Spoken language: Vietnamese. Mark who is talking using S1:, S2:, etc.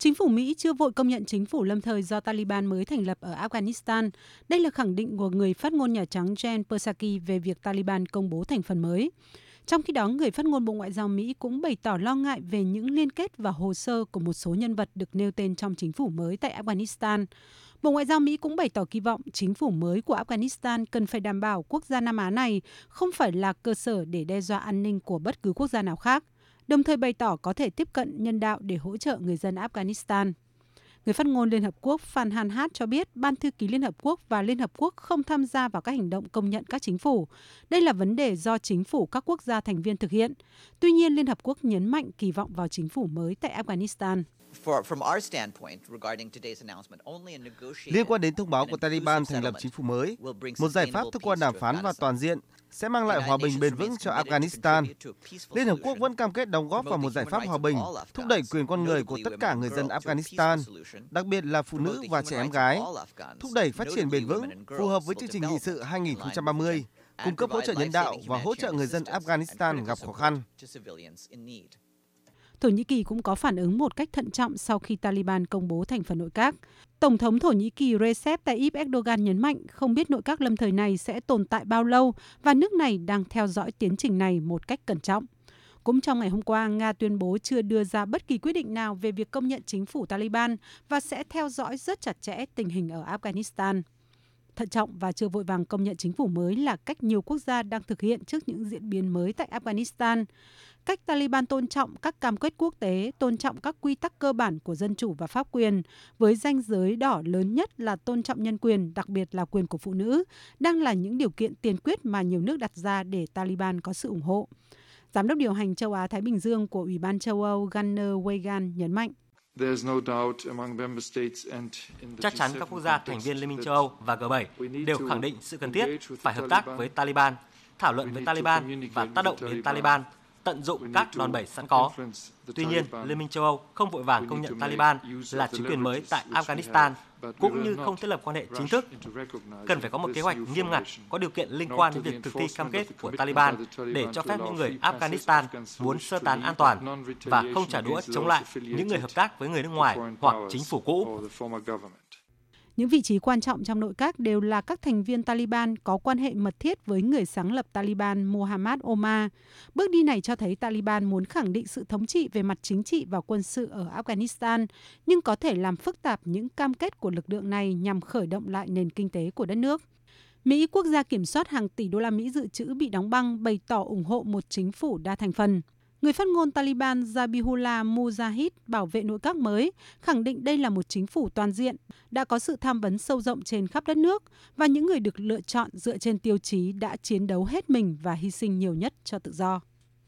S1: Chính phủ Mỹ chưa vội công nhận chính phủ lâm thời do Taliban mới thành lập ở Afghanistan. Đây là khẳng định của người phát ngôn Nhà Trắng Jen Psaki về việc Taliban công bố thành phần mới. Trong khi đó, người phát ngôn Bộ Ngoại giao Mỹ cũng bày tỏ lo ngại về những liên kết và hồ sơ của một số nhân vật được nêu tên trong chính phủ mới tại Afghanistan. Bộ Ngoại giao Mỹ cũng bày tỏ kỳ vọng chính phủ mới của Afghanistan cần phải đảm bảo quốc gia Nam Á này không phải là cơ sở để đe dọa an ninh của bất cứ quốc gia nào khác, đồng thời bày tỏ có thể tiếp cận nhân đạo để hỗ trợ người dân Afghanistan. Người phát ngôn Liên Hợp Quốc Phan Han Hát cho biết Ban Thư ký Liên Hợp Quốc và Liên Hợp Quốc không tham gia vào các hành động công nhận các chính phủ. Đây là vấn đề do chính phủ các quốc gia thành viên thực hiện. Tuy nhiên, Liên Hợp Quốc nhấn mạnh kỳ vọng vào chính phủ mới tại Afghanistan.
S2: Liên quan đến thông báo của Taliban thành lập chính phủ mới, một giải pháp thông qua đàm phán và toàn diện sẽ mang lại hòa bình bền vững cho Afghanistan. Liên Hợp Quốc vẫn cam kết đóng góp vào một giải pháp hòa bình, thúc đẩy quyền con người của tất cả người dân Afghanistan, đặc biệt là phụ nữ và trẻ em gái, thúc đẩy phát triển bền vững, phù hợp với chương trình nghị sự 2030, cung cấp hỗ trợ nhân đạo và hỗ trợ người dân Afghanistan gặp khó khăn.
S1: Thổ Nhĩ Kỳ cũng có phản ứng một cách thận trọng sau khi Taliban công bố thành phần nội các. Tổng thống Thổ Nhĩ Kỳ Recep Tayyip Erdogan nhấn mạnh không biết nội các lâm thời này sẽ tồn tại bao lâu và nước này đang theo dõi tiến trình này một cách cẩn trọng. Cũng trong ngày hôm qua, Nga tuyên bố chưa đưa ra bất kỳ quyết định nào về việc công nhận chính phủ Taliban và sẽ theo dõi rất chặt chẽ tình hình ở Afghanistan. Thận trọng và chưa vội vàng công nhận chính phủ mới là cách nhiều quốc gia đang thực hiện trước những diễn biến mới tại Afghanistan cách Taliban tôn trọng các cam kết quốc tế, tôn trọng các quy tắc cơ bản của dân chủ và pháp quyền, với danh giới đỏ lớn nhất là tôn trọng nhân quyền, đặc biệt là quyền của phụ nữ, đang là những điều kiện tiền quyết mà nhiều nước đặt ra để Taliban có sự ủng hộ. Giám đốc điều hành châu Á-Thái Bình Dương của Ủy ban châu Âu Gunnar Wegan nhấn mạnh.
S3: Chắc chắn các quốc gia thành viên Liên minh châu Âu và G7 đều khẳng định sự cần thiết phải hợp tác với Taliban, thảo luận với Taliban và tác động đến Taliban tận dụng các đòn bẩy sẵn có. Tuy nhiên, Liên minh châu Âu không vội vàng công nhận Taliban là chính quyền mới tại Afghanistan, cũng như không thiết lập quan hệ chính thức. Cần phải có một kế hoạch nghiêm ngặt, có điều kiện liên quan đến việc thực thi cam kết của Taliban để cho phép những người Afghanistan muốn sơ tán an toàn và không trả đũa chống lại những người hợp tác với người nước ngoài hoặc chính phủ cũ.
S1: Những vị trí quan trọng trong nội các đều là các thành viên Taliban có quan hệ mật thiết với người sáng lập Taliban Mohammad Omar. Bước đi này cho thấy Taliban muốn khẳng định sự thống trị về mặt chính trị và quân sự ở Afghanistan, nhưng có thể làm phức tạp những cam kết của lực lượng này nhằm khởi động lại nền kinh tế của đất nước. Mỹ, quốc gia kiểm soát hàng tỷ đô la Mỹ dự trữ bị đóng băng, bày tỏ ủng hộ một chính phủ đa thành phần. Người phát ngôn Taliban Zabihullah Mujahid bảo vệ nội các mới khẳng định đây là một chính phủ toàn diện, đã có sự tham vấn sâu rộng trên khắp đất nước và những người được lựa chọn dựa trên tiêu chí đã chiến đấu hết mình và hy sinh nhiều nhất cho tự do.